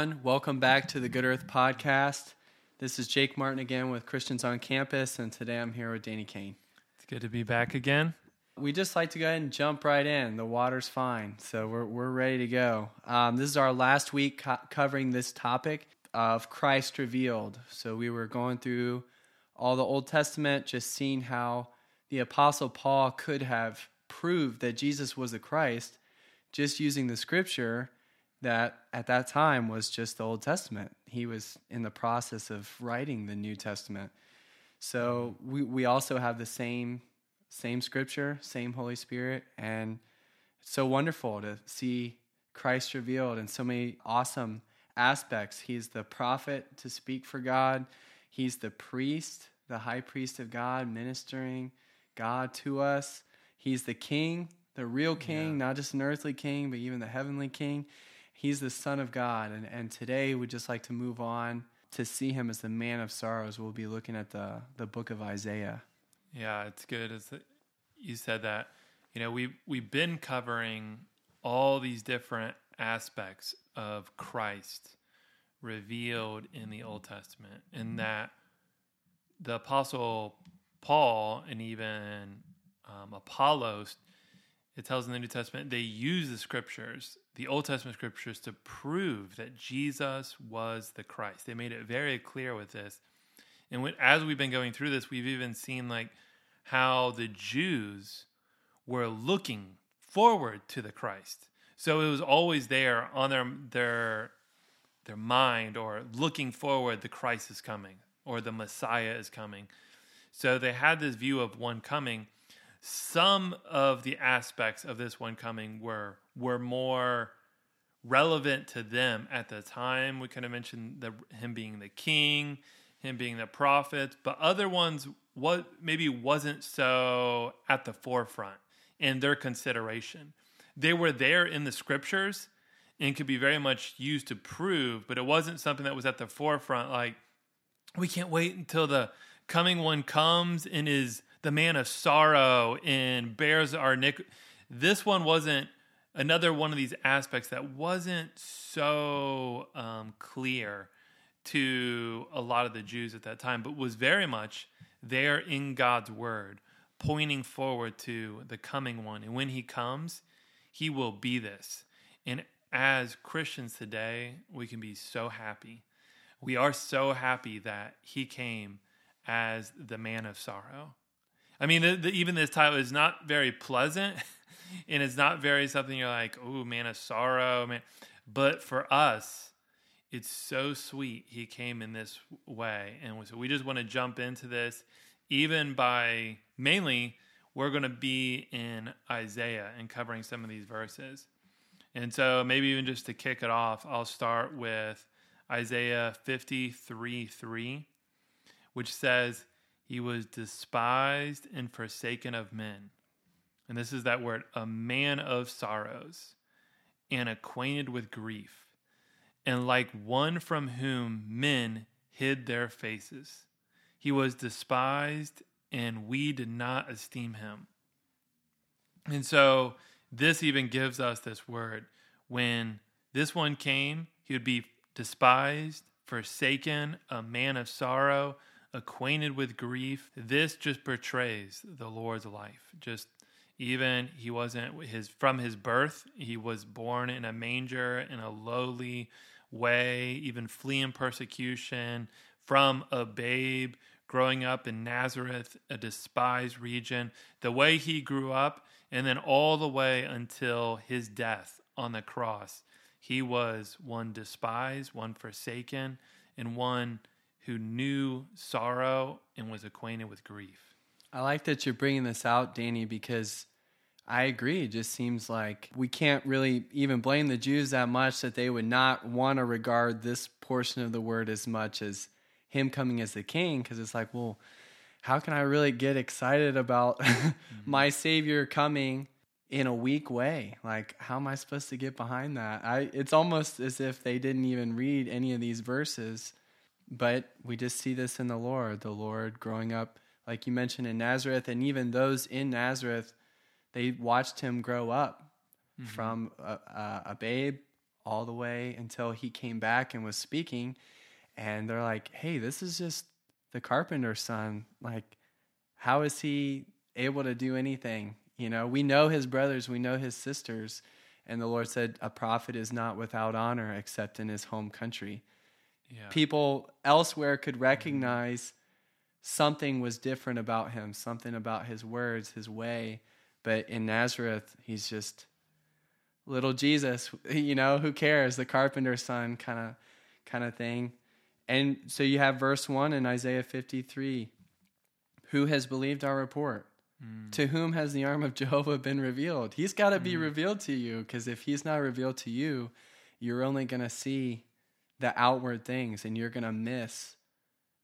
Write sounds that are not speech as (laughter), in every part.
everyone. Welcome back to the Good Earth Podcast. This is Jake Martin again with Christians on Campus, and today I'm here with Danny Kane. It's good to be back again. We just like to go ahead and jump right in. The water's fine, so we're, we're ready to go. Um, this is our last week co- covering this topic of Christ revealed. So we were going through all the Old Testament, just seeing how the Apostle Paul could have proved that Jesus was the Christ just using the scripture that at that time was just the Old Testament. He was in the process of writing the New Testament. So we, we also have the same same scripture, same Holy Spirit, and it's so wonderful to see Christ revealed in so many awesome aspects. He's the prophet to speak for God. He's the priest, the high priest of God, ministering God to us. He's the king, the real king, yeah. not just an earthly king, but even the heavenly king. He's the Son of God. And, and today we'd just like to move on to see him as the man of sorrows. We'll be looking at the, the book of Isaiah. Yeah, it's good. As you said that, you know, we we've been covering all these different aspects of Christ revealed in the Old Testament, and that the Apostle Paul and even um, Apollos, it tells in the New Testament, they use the scriptures, the Old Testament scriptures, to prove that Jesus was the Christ. They made it very clear with this. And as we've been going through this, we've even seen like how the Jews were looking forward to the Christ. So it was always there on their their their mind or looking forward the Christ is coming or the Messiah is coming. So they had this view of one coming. Some of the aspects of this one coming were were more relevant to them at the time. We kind of mentioned the, him being the king, him being the prophet, but other ones what maybe wasn't so at the forefront in their consideration. They were there in the scriptures and could be very much used to prove, but it wasn't something that was at the forefront. Like, we can't wait until the coming one comes and is the man of sorrow and bears our nick. This one wasn't another one of these aspects that wasn't so um, clear to a lot of the Jews at that time, but was very much there in God's word, pointing forward to the coming one. And when he comes, he will be this. And as Christians today, we can be so happy. We are so happy that he came as the man of sorrow. I mean, the, the, even this title is not very pleasant, (laughs) and it's not very something you're like, "Oh, man of sorrow," man. But for us, it's so sweet. He came in this way, and so we just want to jump into this, even by mainly we're going to be in Isaiah and covering some of these verses. And so maybe even just to kick it off, I'll start with Isaiah 53 3, which says, He was despised and forsaken of men. And this is that word, a man of sorrows and acquainted with grief, and like one from whom men hid their faces. He was despised, and we did not esteem him. And so this even gives us this word. When this one came, he would be despised, forsaken, a man of sorrow, acquainted with grief. This just portrays the Lord's life. Just even he wasn't his from his birth, he was born in a manger in a lowly way, even fleeing persecution from a babe growing up in Nazareth, a despised region, the way he grew up, and then all the way until his death on the cross. He was one despised, one forsaken, and one who knew sorrow and was acquainted with grief. I like that you're bringing this out, Danny, because I agree. It just seems like we can't really even blame the Jews that much that they would not want to regard this portion of the word as much as him coming as the king because it's like, well, how can I really get excited about (laughs) mm-hmm. my savior coming in a weak way? Like, how am I supposed to get behind that? I it's almost as if they didn't even read any of these verses, but we just see this in the Lord, the Lord growing up like you mentioned in Nazareth and even those in Nazareth, they watched him grow up mm-hmm. from a, a, a babe all the way until he came back and was speaking. And they're like, hey, this is just the carpenter's son. Like, how is he able to do anything? You know, we know his brothers, we know his sisters. And the Lord said, a prophet is not without honor except in his home country. Yeah. People elsewhere could recognize something was different about him, something about his words, his way. But in Nazareth, he's just little Jesus, (laughs) you know, who cares? The carpenter's son kind of kind of thing. And so you have verse 1 in Isaiah 53. Who has believed our report? Mm. To whom has the arm of Jehovah been revealed? He's got to mm. be revealed to you because if he's not revealed to you, you're only going to see the outward things and you're going to miss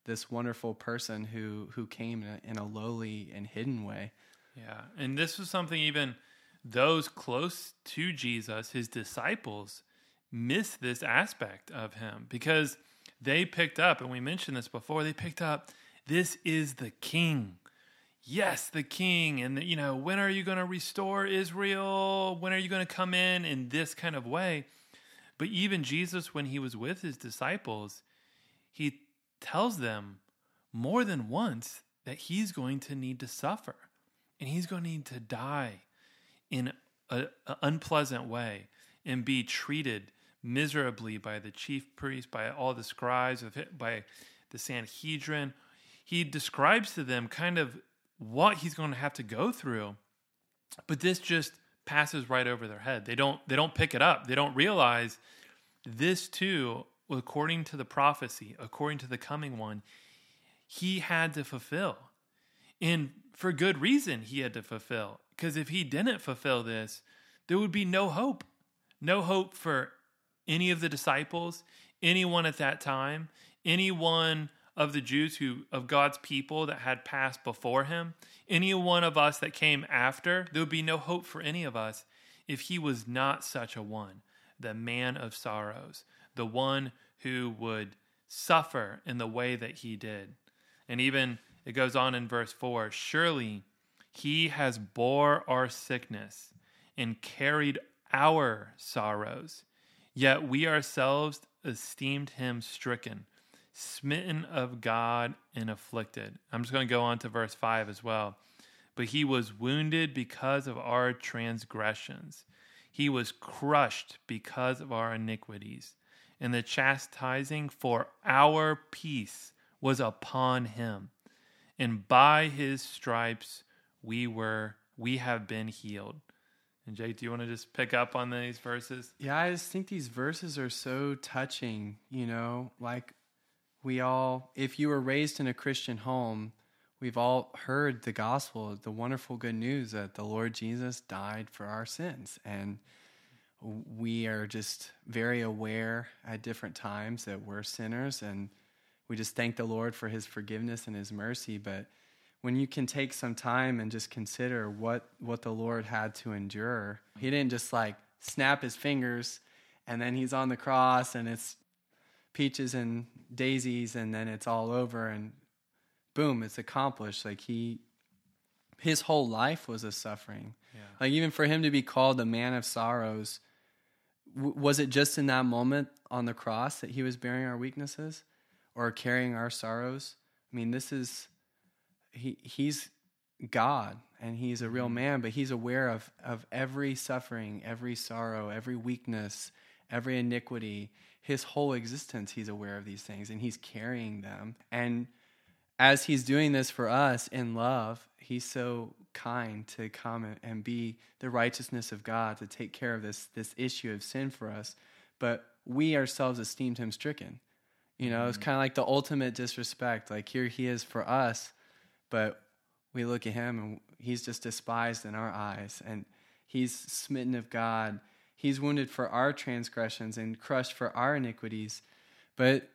this wonderful person who who came in a, in a lowly and hidden way. Yeah. And this was something even those close to Jesus, his disciples, missed this aspect of him because they picked up, and we mentioned this before, they picked up, this is the king. Yes, the king. And, the, you know, when are you going to restore Israel? When are you going to come in in this kind of way? But even Jesus, when he was with his disciples, he tells them more than once that he's going to need to suffer and he's going to need to die in an unpleasant way and be treated miserably by the chief priest, by all the scribes, by the Sanhedrin. He describes to them kind of what he's going to have to go through, but this just passes right over their head. They don't they don't pick it up. They don't realize this too, according to the prophecy, according to the coming one, he had to fulfill. And for good reason he had to fulfill. Because if he didn't fulfill this, there would be no hope. No hope for any of the disciples, anyone at that time, anyone of the Jews who of God's people that had passed before him, any one of us that came after, there would be no hope for any of us if he was not such a one, the man of sorrows, the one who would suffer in the way that he did. And even it goes on in verse 4 Surely he has bore our sickness and carried our sorrows, yet we ourselves esteemed him stricken, smitten of God, and afflicted. I'm just going to go on to verse 5 as well. But he was wounded because of our transgressions, he was crushed because of our iniquities, and the chastising for our peace was upon him and by his stripes we were we have been healed. And Jake, do you want to just pick up on these verses? Yeah, I just think these verses are so touching, you know, like we all if you were raised in a Christian home, we've all heard the gospel, the wonderful good news that the Lord Jesus died for our sins and we are just very aware at different times that we're sinners and we just thank the Lord for his forgiveness and his mercy. But when you can take some time and just consider what, what the Lord had to endure, he didn't just like snap his fingers and then he's on the cross and it's peaches and daisies and then it's all over and boom, it's accomplished. Like he, his whole life was a suffering. Yeah. Like even for him to be called a man of sorrows, w- was it just in that moment on the cross that he was bearing our weaknesses? Or carrying our sorrows. I mean, this is he he's God and he's a real mm-hmm. man, but he's aware of of every suffering, every sorrow, every weakness, every iniquity. His whole existence, he's aware of these things and he's carrying them. And as he's doing this for us in love, he's so kind to come and be the righteousness of God to take care of this this issue of sin for us. But we ourselves esteemed him stricken. You know, it's mm-hmm. kind of like the ultimate disrespect. Like here he is for us, but we look at him and he's just despised in our eyes. And he's smitten of God. He's wounded for our transgressions and crushed for our iniquities. But,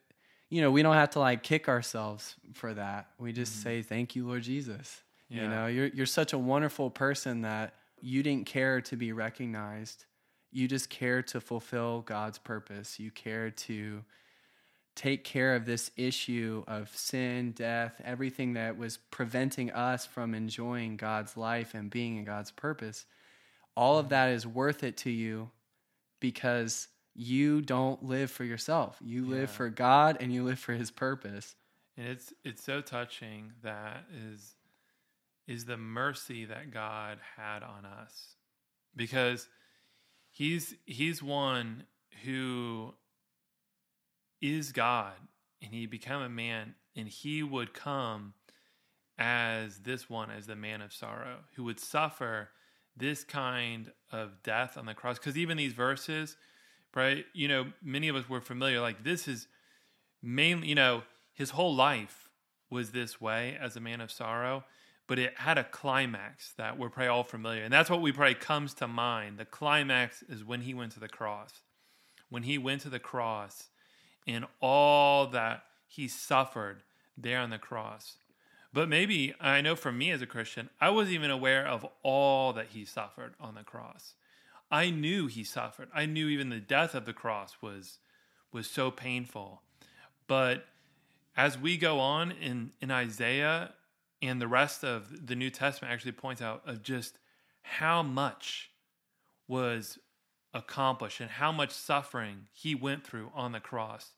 you know, we don't have to like kick ourselves for that. We just mm-hmm. say, Thank you, Lord Jesus. Yeah. You know, you're, you're such a wonderful person that you didn't care to be recognized. You just care to fulfill God's purpose. You care to take care of this issue of sin, death, everything that was preventing us from enjoying God's life and being in God's purpose, all of that is worth it to you because you don't live for yourself. You live Yeah. for God and you live for his purpose. And it's it's so touching that is is the mercy that God had on us. Because he's he's one who is God and he became a man and he would come as this one as the man of sorrow who would suffer this kind of death on the cross. Because even these verses right you know many of us were familiar like this is mainly you know his whole life was this way as a man of sorrow but it had a climax that we're probably all familiar and that's what we probably comes to mind. The climax is when he went to the cross. When he went to the cross and all that he suffered there on the cross but maybe I know for me as a Christian, I wasn't even aware of all that he suffered on the cross. I knew he suffered. I knew even the death of the cross was was so painful. But as we go on in, in Isaiah and the rest of the New Testament actually points out of just how much was accomplished and how much suffering he went through on the cross.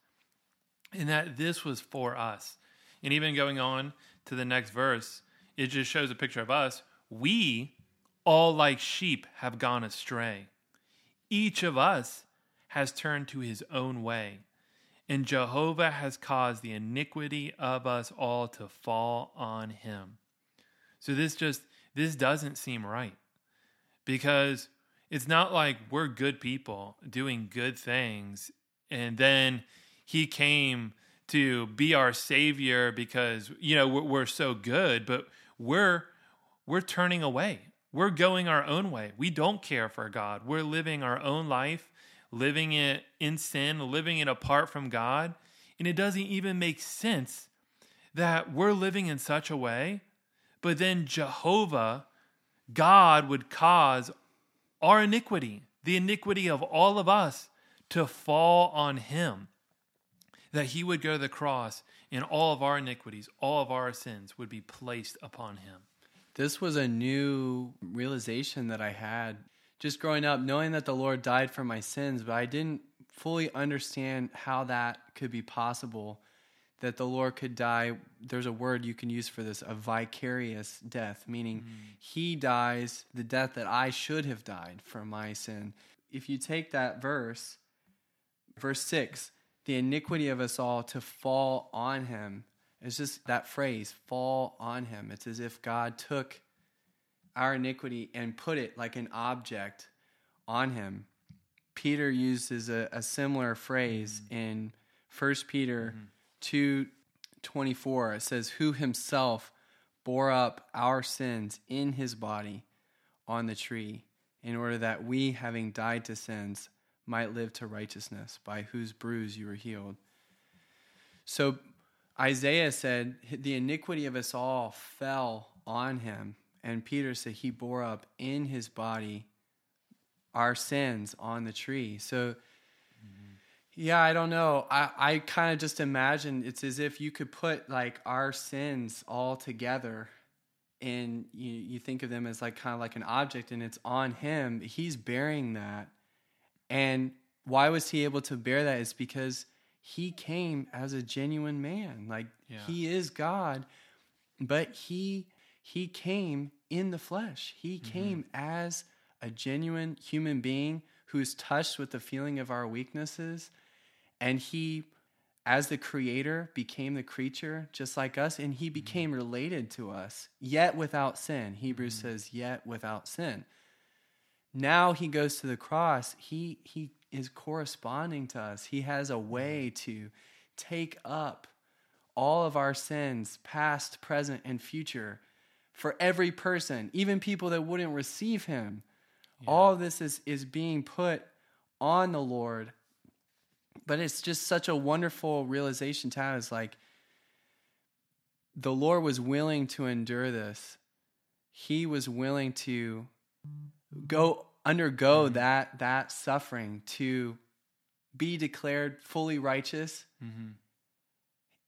And that this was for us. And even going on to the next verse, it just shows a picture of us. We, all like sheep, have gone astray. Each of us has turned to his own way, and Jehovah has caused the iniquity of us all to fall on him. So this just this doesn't seem right. Because it's not like we're good people doing good things. And then he came to be our savior because you know we're, we're, so good but we're we're turning away. We're going our own way. We don't care for god. We're living our own life living it in sin living it apart from god. And it doesn't even make sense that we're living in such a way but then jehovah god would cause our iniquity the iniquity of all of us to fall on him that he would go to the cross and all of our iniquities, all of our sins would be placed upon him. This was a new realization that I had just growing up, knowing that the Lord died for my sins, but I didn't fully understand how that could be possible. That the Lord could die. There's a word you can use for this a vicarious death, meaning mm. he dies the death that I should have died for my sin. If you take that verse, verse 6, the iniquity of us all to fall on him. It's just that phrase, fall on him. It's as if God took our iniquity and put it like an object on him. Peter uses a, a similar phrase mm-hmm. in 1 Peter mm-hmm. 2 24. It says, Who himself bore up our sins in his body on the tree, in order that we, having died to sins, might live to righteousness, by whose bruise you were healed. So Isaiah said, The iniquity of us all fell on him. And Peter said, He bore up in his body our sins on the tree. So. Yeah, I don't know. I, I kind of just imagine it's as if you could put like our sins all together and you, you think of them as like kind of like an object and it's on him. He's bearing that and why was he able to bear that? Is because he came as a genuine man. Like yeah. he is God, but he he came in the flesh. He mm-hmm. came as a genuine human being who is touched with the feeling of our weaknesses and he as the creator became the creature just like us and he mm-hmm. became mm-hmm. related to us yet without sin hebrews mm-hmm. says yet without sin now he goes to the cross he he is corresponding to us he has a way to take up all of our sins past present and future for every person even people that wouldn't receive him yeah. all this is is being put on the lord but it's just such a wonderful realization to have is like the lord was willing to endure this he was willing to go undergo that that suffering to be declared fully righteous mm-hmm.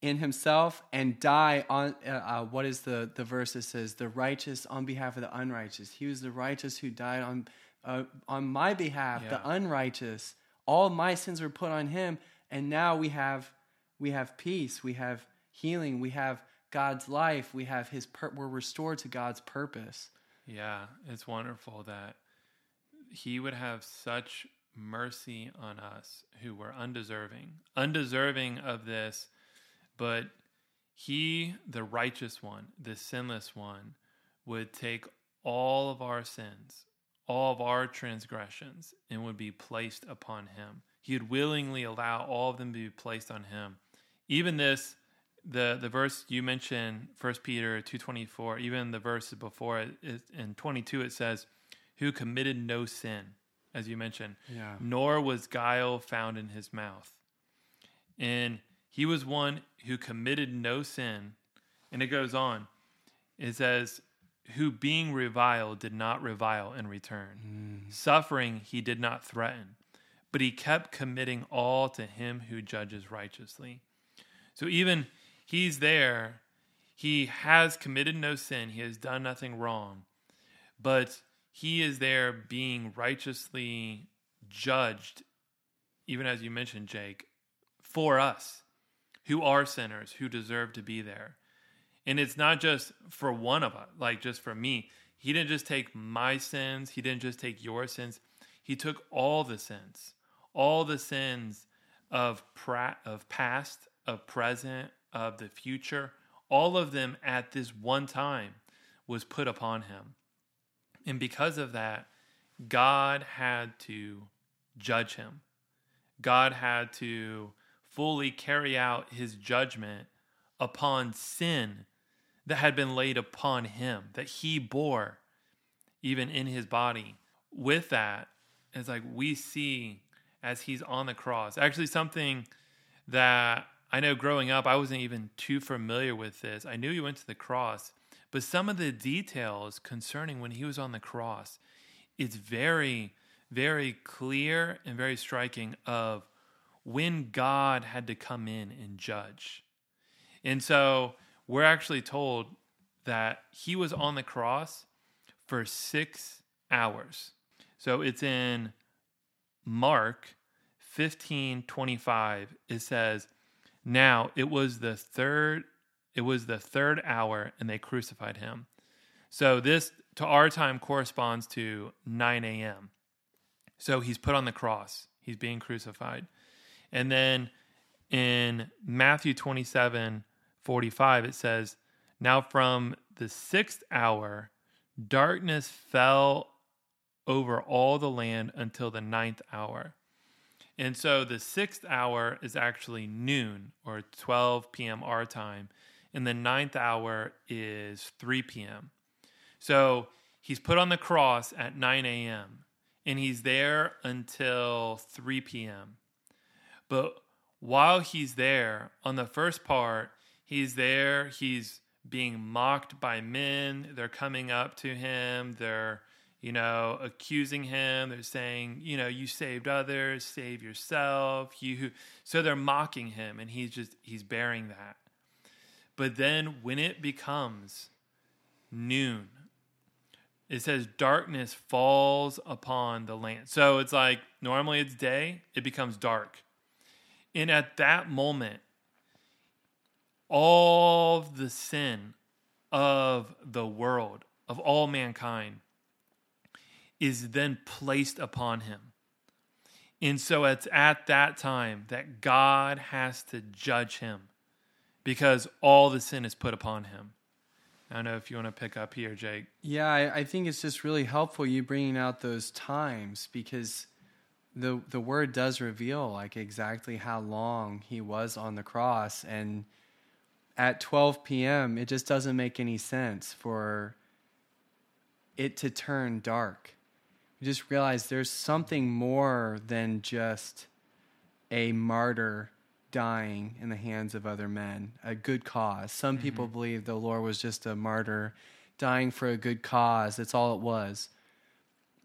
in himself and die on uh, uh, what is the the verse that says the righteous on behalf of the unrighteous he was the righteous who died on uh, on my behalf yeah. the unrighteous all my sins were put on him, and now we have we have peace, we have healing, we have God's life, we have his pur- we're restored to God's purpose. Yeah, it's wonderful that he would have such mercy on us who were undeserving, undeserving of this, but he, the righteous one, the sinless one, would take all of our sins, all of our transgressions, and would be placed upon him. He would willingly allow all of them to be placed on him. Even this, the the verse you mentioned, First Peter two twenty four. Even the verse before it, it in twenty two, it says, "Who committed no sin," as you mentioned, Yeah. nor was guile found in his mouth. And he was one who committed no sin. And it goes on. It says, who being reviled did not revile in return. Mm. Suffering he did not threaten, but he kept committing all to him who judges righteously. So even he's there, he has committed no sin, he has done nothing wrong, but he is there being righteously judged, even as you mentioned, Jake, for us who are sinners, who deserve to be there. And it's not just for one of us, like just for me. He didn't just take my sins, he didn't just take your sins. He took all the sins, all the sins of pra- of past, of present, of the future, all of them at this one time was put upon him. And because of that, God had to judge him. God had to fully carry out his judgment upon sin that had been laid upon him, that he bore even in his body. With that, it's like we see as he's on the cross. Actually, something that I know growing up, I wasn't even too familiar with this. I knew he went to the cross, but some of the details concerning when he was on the cross, it's very, very clear and very striking of when God had to come in and judge. And so we're actually told that he was on the cross for six hours. So it's in Mark 15 25. It says, Now it was the third, it was the third hour, and they crucified him. So this to our time corresponds to 9 a.m. So he's put on the cross, he's being crucified. And then in Matthew 27 45, it says, Now from the sixth hour, darkness fell over all the land until the ninth hour. And so the sixth hour is actually noon or 12 p.m. our time, and the ninth hour is 3 p.m. So he's put on the cross at 9 a.m., and he's there until 3 p.m. But while he's there, on the first part, he's there, he's being mocked by men. They're coming up to him, they're, you know, accusing him. They're saying, you know, you saved others, save yourself. You so they're mocking him and he's just he's bearing that. But then when it becomes noon, it says darkness falls upon the land. So it's like normally it's day, it becomes dark. And at that moment, all the sin of the world, of all mankind, is then placed upon him. And so it's at that time that God has to judge him because all the sin is put upon him. I don't know if you want to pick up here, Jake. Yeah, I, I think it's just really helpful you bringing out those times because the the word does reveal like exactly how long he was on the cross, and at 12 p.m. it just doesn't make any sense for it to turn dark. You just realize there's something more than just a martyr dying in the hands of other men, a good cause. Some mm-hmm. people believe the Lord was just a martyr dying for a good cause. That's all it was.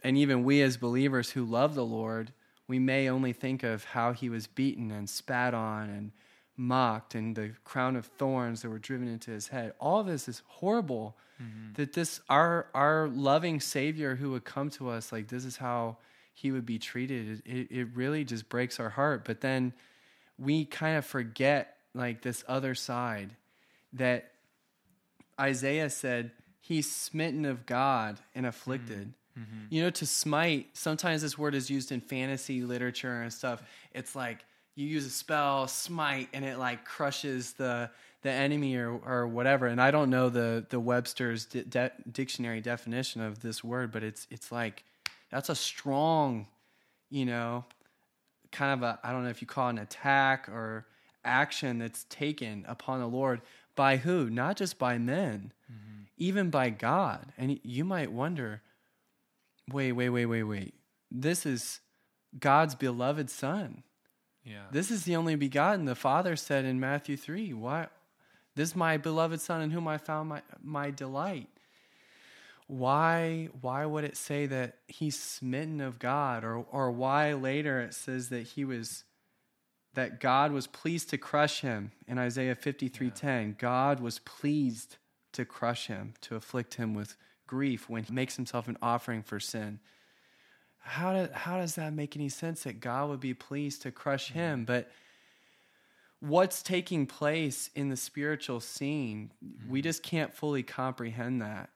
And even we as believers who love the Lord, we may only think of how he was beaten and spat on and mocked and the crown of thorns that were driven into his head. All this is horrible. That this our our loving Savior who would come to us like this is how he would be treated. It, it really just breaks our heart. But then we kind of forget like this other side that Isaiah said he's smitten of God and afflicted. Mm-hmm. You know, to smite, sometimes this word is used in fantasy literature and stuff. It's like you use a spell, smite, and it like crushes the the enemy or, or whatever. And I don't know the the Webster's di- de- dictionary definition of this word, but it's it's like that's a strong, you know, kind of a I don't know if you call it an attack or action that's taken upon the Lord by who? Not just by men, mm-hmm. even by God. And you might wonder, wait, wait, wait, wait, wait. This is God's beloved Son. Yeah. This is the only begotten. The Father said in Matthew 3, why this is my beloved son in whom I found my, my delight. Why why would it say that he's smitten of God or or why later it says that he was that God was pleased to crush him in Isaiah 53:10 yeah. God was pleased to crush him to afflict him with grief when he makes himself an offering for sin how, do, how does that make any sense that God would be pleased to crush mm-hmm. him but what's taking place in the spiritual scene, mm-hmm. we just can't fully comprehend that.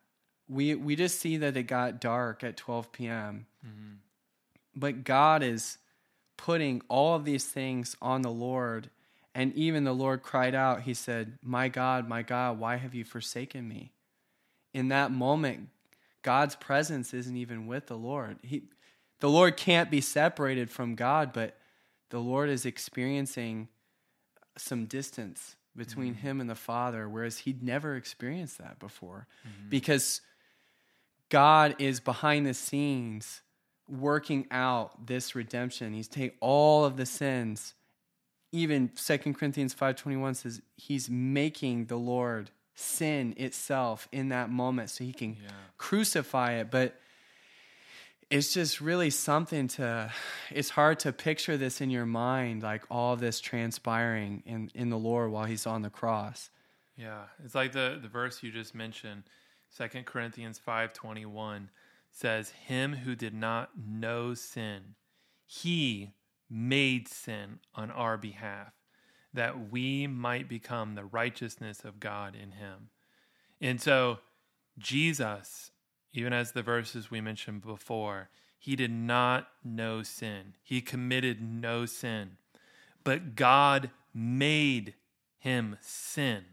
We we just see that it got dark at 12 p.m. Mm-hmm. But God is putting all of these things on the Lord. And even the Lord cried out, He said, My God, my God, why have you forsaken me? In that moment, God's presence isn't even with the Lord. He, the Lord can't be separated from God, but the Lord is experiencing some distance between mm-hmm. him and the Father, whereas he'd never experienced that before. Mm-hmm. Because God is behind the scenes working out this redemption. He's taking all of the sins. Even Second Corinthians 5.21 says he's making the Lord sin itself in that moment so he can yeah. crucify it. But it's just really something to it's hard to picture this in your mind like all this transpiring in in the lord while he's on the cross. Yeah it's like the the verse you just mentioned Second corinthians 5.21 says him who did not know sin he made sin on our behalf that we might become the righteousness of god in him. And so jesus even as the verses we mentioned before, he did not know sin. He committed no sin. But God made him sin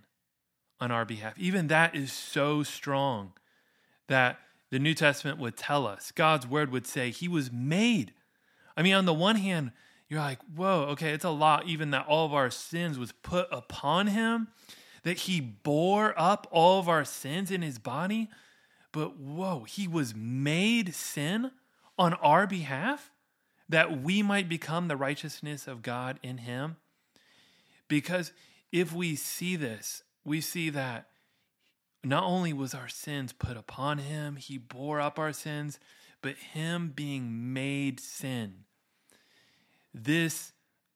on our behalf. Even that is so strong that the New Testament would tell us. God's word would say he was made. I mean, on the one hand, you're like, whoa, okay, it's a lot, even that all of our sins was put upon him, that he bore up all of our sins in his body. But whoa, he was made sin on our behalf that we might become the righteousness of God in him. Because if we see this, we see that not only was our sins put upon him, he bore up our sins, but him being made sin. This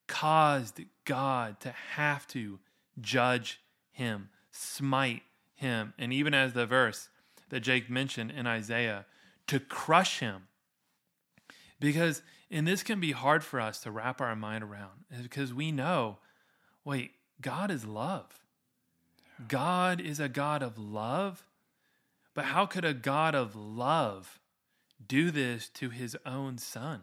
caused God to have to judge him, smite him. And even as the verse that Jake mentioned in Isaiah to crush him. Because, and this can be hard for us to wrap our mind around, because we know, wait, God is love. God is a God of love. But how could a God of love do this to his own son?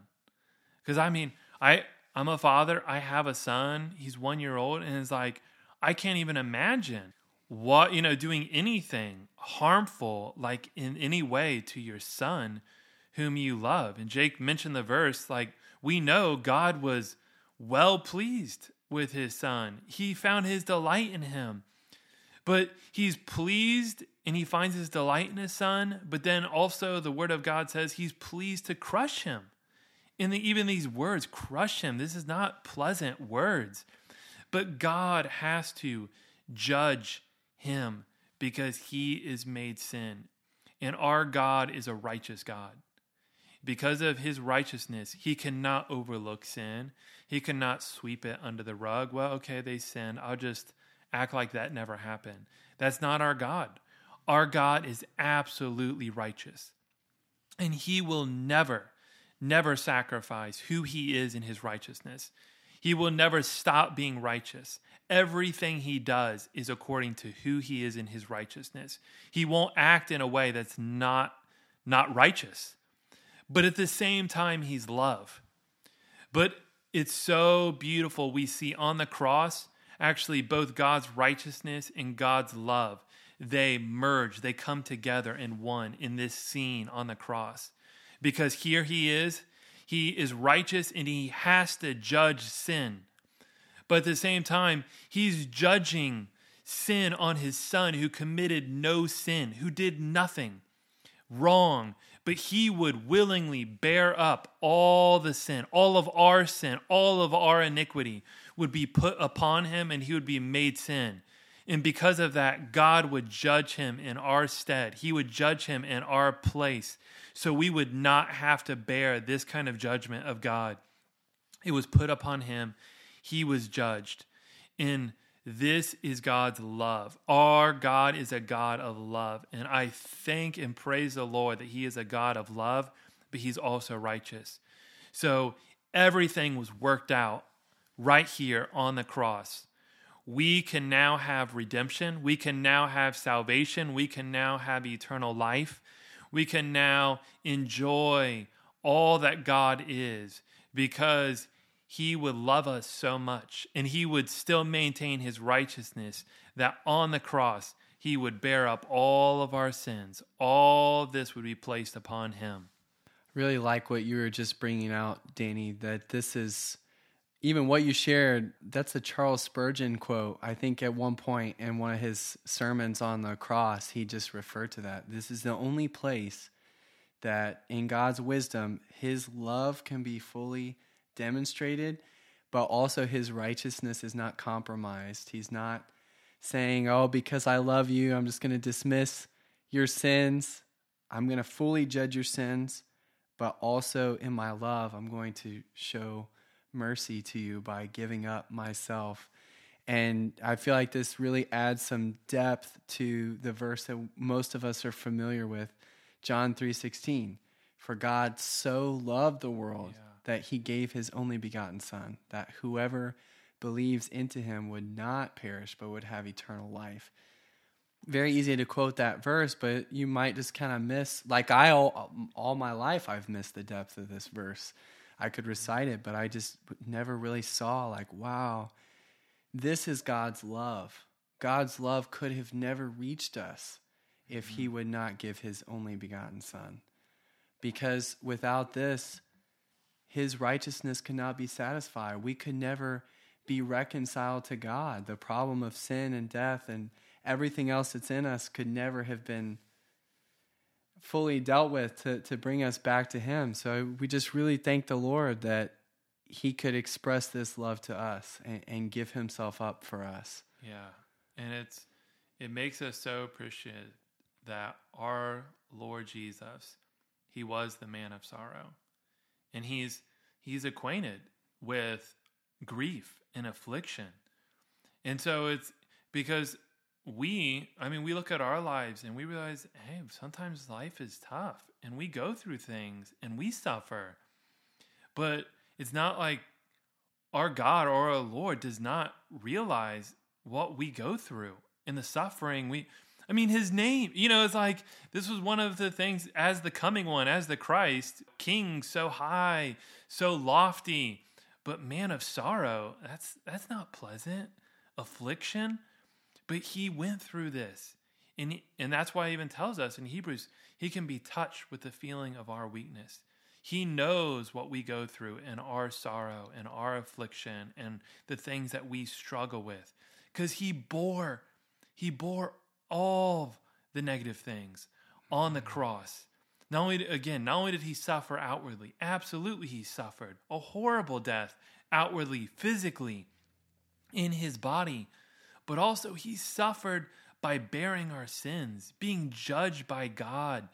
Because I mean, I I'm a father, I have a son, he's one year old, and it's like, I can't even imagine what you know doing anything harmful like in any way to your son whom you love. And jake mentioned the verse like we know god was well pleased with his son. He found his delight in him. But he's pleased and he finds his delight in his son but then also the word of god says he's pleased to crush him. In the, even these words crush him this is not pleasant words. But god has to judge him because he is made sin. And our God is a righteous God. Because of his righteousness, he cannot overlook sin. He cannot sweep it under the rug. Well, okay, they sinned. I'll just act like that never happened. That's not our God. Our God is absolutely righteous. And he will never, never sacrifice who he is in his righteousness. He will never stop being righteous. Everything he does is according to who he is in his righteousness. He won't act in a way that's not not righteous. But at the same time he's love. But it's so beautiful we see on the cross actually both God's righteousness and God's love they merge, they come together in one in this scene on the cross. Because here he is, he is righteous and he has to judge sin. But at the same time, he's judging sin on his son who committed no sin, who did nothing wrong, but he would willingly bear up all the sin, all of our sin, all of our iniquity would be put upon him and he would be made sin. And because of that, God would judge him in our stead. He would judge him in our place. So we would not have to bear this kind of judgment of God. It was put upon him. He was judged. And this is God's love. Our God is a God of love. And I thank and praise the Lord that He is a God of love, but He's also righteous. So everything was worked out right here on the cross we can now have redemption. We can now have salvation. We can now have eternal life. We can now enjoy all that God is because he would love us so much and he would still maintain his righteousness that on the cross he would bear up all of our sins. All this would be placed upon him. Really like what you were just bringing out, Danny, that this is even what you shared, that's a Charles Spurgeon quote. I think at one point in one of his sermons on the cross, he just referred to that. This is the only place that in God's wisdom, his love can be fully demonstrated, but also his righteousness is not compromised. He's not saying, Oh, because I love you, I'm just going to dismiss your sins. I'm going to fully judge your sins, but also in my love, I'm going to show mercy to you by giving up myself. And I feel like this really adds some depth to the verse that most of us are familiar with, John 3:16. For God so loved the world yeah. that he gave his only begotten son, that whoever believes into him would not perish but would have eternal life. Very easy to quote that verse, but you might just kind of miss like I all, all my life I've missed the depth of this verse I could recite it, but I just never really saw, like, wow, this is God's love. God's love could have never reached us if He mm-hmm. would not give His only begotten Son. Because without this, His righteousness cannot be satisfied. We could never be reconciled to God. The problem of sin and death and everything else that's in us could never have been fully dealt with to, to bring us back to Him. So we just really thank the Lord that He could express this love to us and, and give Himself up for us. Yeah. And it's, it makes us so appreciative that our Lord Jesus, He was the man of sorrow. And He's, He's acquainted with grief and affliction. And so it's because we, I mean, we look at our lives and we realize, hey, sometimes life is tough and we go through things and we suffer. But it's not like our God or our Lord does not realize what we go through and the suffering we I mean his name, you know, it's like this was one of the things as the coming one, as the Christ, king so high, so lofty, but man of sorrow, that's that's not pleasant. Affliction, but he went through this. And, he, and that's why he even tells us in Hebrews, he can be touched with the feeling of our weakness. He knows what we go through and our sorrow and our affliction and the things that we struggle with. Because he bore, he bore all the negative things on the cross. Not only, again, not only did he suffer outwardly, absolutely he suffered a horrible death outwardly, physically, in his body but also he suffered by bearing our sins, being judged by God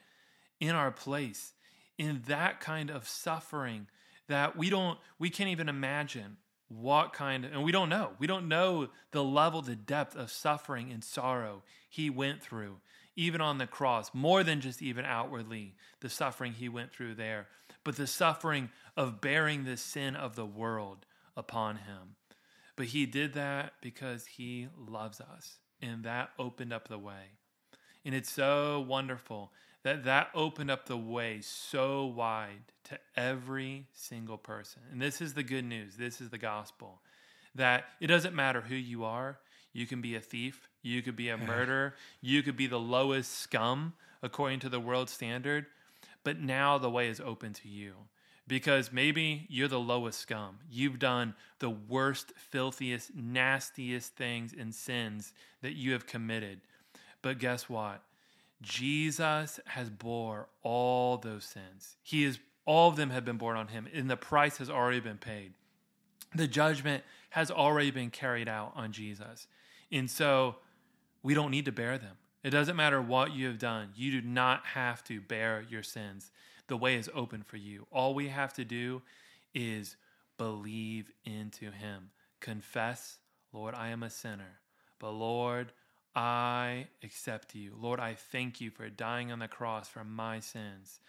in our place, in that kind of suffering that we don't we can't even imagine what kind of, and we don't know. We don't know the level, the depth of suffering and sorrow he went through, even on the cross, more than just even outwardly the suffering he went through there. but the suffering of bearing the sin of the world upon him. But he did that because he loves us, and that opened up the way. And it's so wonderful that that opened up the way so wide to every single person. And this is the good news. This is the gospel that it doesn't matter who you are. You can be a thief, you could be a murderer, you could be the lowest scum according to the world standard, but now the way is open to you. Because maybe you're the lowest scum. You've done the worst, filthiest, nastiest things and sins that you have committed. But guess what? Jesus has bore all those sins. He is all of them have been borne on him, and the price has already been paid. The judgment has already been carried out on Jesus. And so we don't need to bear them. It doesn't matter what you have done, you do not have to bear your sins. The way is open for you. All we have to do is believe into Him. Confess, Lord, I am a sinner. But Lord, I accept you. Lord, I thank you for dying on the cross for my sins,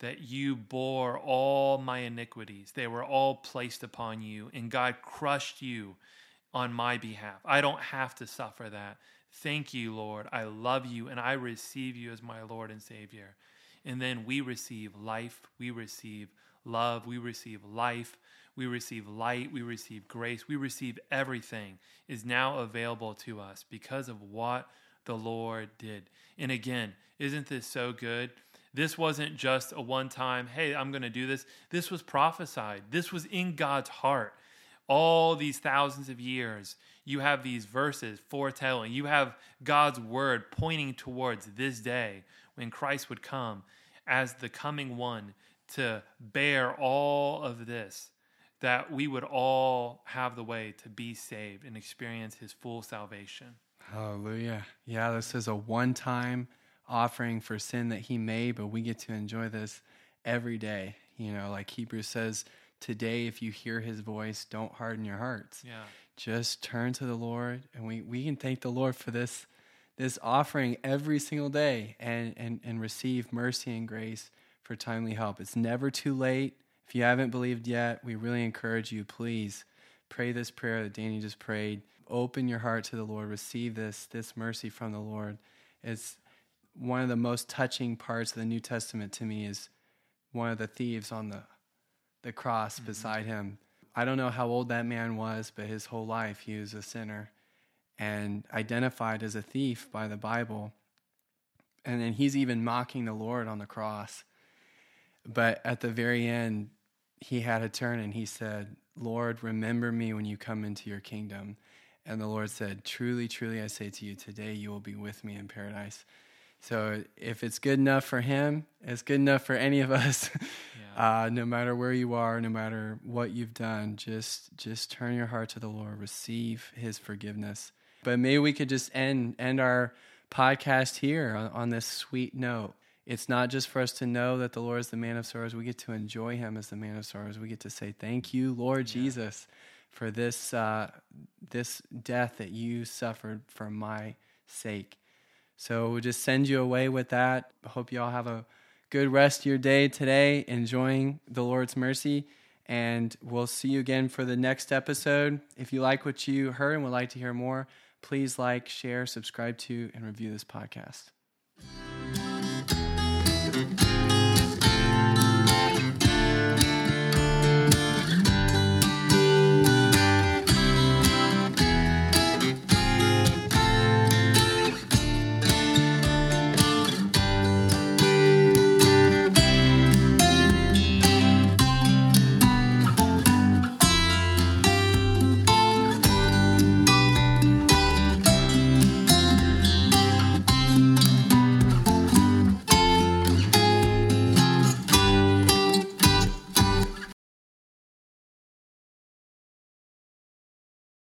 that you bore all my iniquities. They were all placed upon you, and God crushed you on my behalf. I don't have to suffer that. Thank you, Lord. I love you, and I receive you as my Lord and Savior. And then we receive life, we receive love, we receive life, we receive light, we receive grace, we receive everything is now available to us because of what the Lord did. And again, isn't this so good? This wasn't just a one time, hey, I'm going to do this. This was prophesied. This was in God's heart. All these thousands of years, you have these verses foretelling. You have God's word pointing towards this day when Christ would come as the coming one to bear all of this that we would all have the way to be saved and experience his full salvation. Hallelujah. Yeah, this is a one time offering for sin that he made, but we get to enjoy this every day. You know, like Hebrews says, today, if you hear his voice, don't harden your hearts. Yeah. Just turn to the Lord, and we, we can thank the Lord for this this offering every single day and, and, and receive mercy and grace for timely help. It's never too late if you haven't believed yet, we really encourage you, please pray this prayer that Danny just prayed. Open your heart to the Lord. Receive this, this mercy from the Lord. It's one of the most touching parts of the New Testament to me is one of the thieves on the, the cross mm-hmm. beside him. I don't know how old that man was, but his whole life he was a sinner and identified as a thief by the Bible. And then he's even mocking the Lord on the cross. But at the very end, he had a turn and he said, Lord, remember me when you come into your kingdom. And the Lord said, Truly, truly, I say to you, today you will be with me in paradise. So if it's good enough for him, it's good enough for any of us. (laughs) Yeah. Uh, no matter where you are, no matter what you've done, just just turn your heart to the Lord, receive His forgiveness. But maybe we could just end end our podcast here on, on this sweet note it's not just for us to know that the Lord is the man of sorrows. We get to enjoy him as the man of sorrows. We get to say, Thank you, Lord yeah. Jesus, for this, uh, this death that you suffered for my sake. So we'll just send you away with that. I hope you all have a good rest of your day today, enjoying the Lord's mercy. And we'll see you again for the next episode. If you like what you heard and would like to hear more, please like, share, subscribe to, and review this podcast.